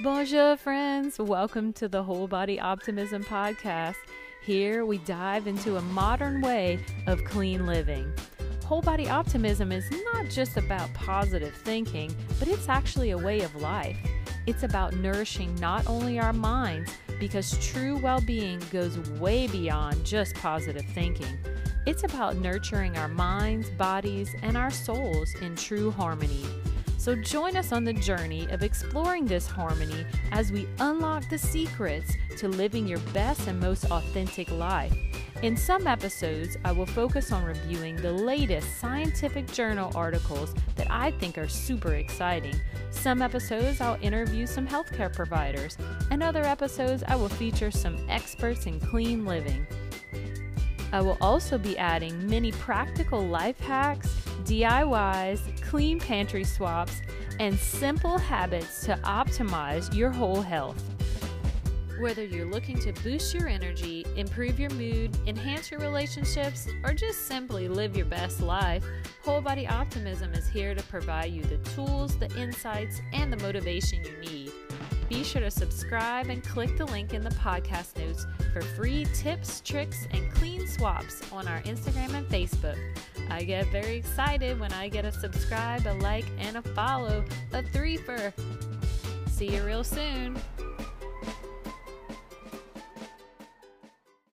Bonjour, friends. Welcome to the Whole Body Optimism Podcast. Here we dive into a modern way of clean living. Whole body optimism is not just about positive thinking, but it's actually a way of life. It's about nourishing not only our minds, because true well being goes way beyond just positive thinking. It's about nurturing our minds, bodies, and our souls in true harmony. So join us on the journey of exploring this harmony as we unlock the secrets to living your best and most authentic life. In some episodes, I will focus on reviewing the latest scientific journal articles that I think are super exciting. Some episodes, I'll interview some healthcare providers, and other episodes, I will feature some experts in clean living. I will also be adding many practical life hacks, DIYs, clean pantry swaps, and simple habits to optimize your whole health. Whether you're looking to boost your energy, improve your mood, enhance your relationships, or just simply live your best life, Whole Body Optimism is here to provide you the tools, the insights, and the motivation you need. Be sure to subscribe and click the link in the podcast notes for free tips, tricks, and clean swaps on our Instagram and Facebook. I get very excited when I get a subscribe, a like, and a follow, a three for. See you real soon.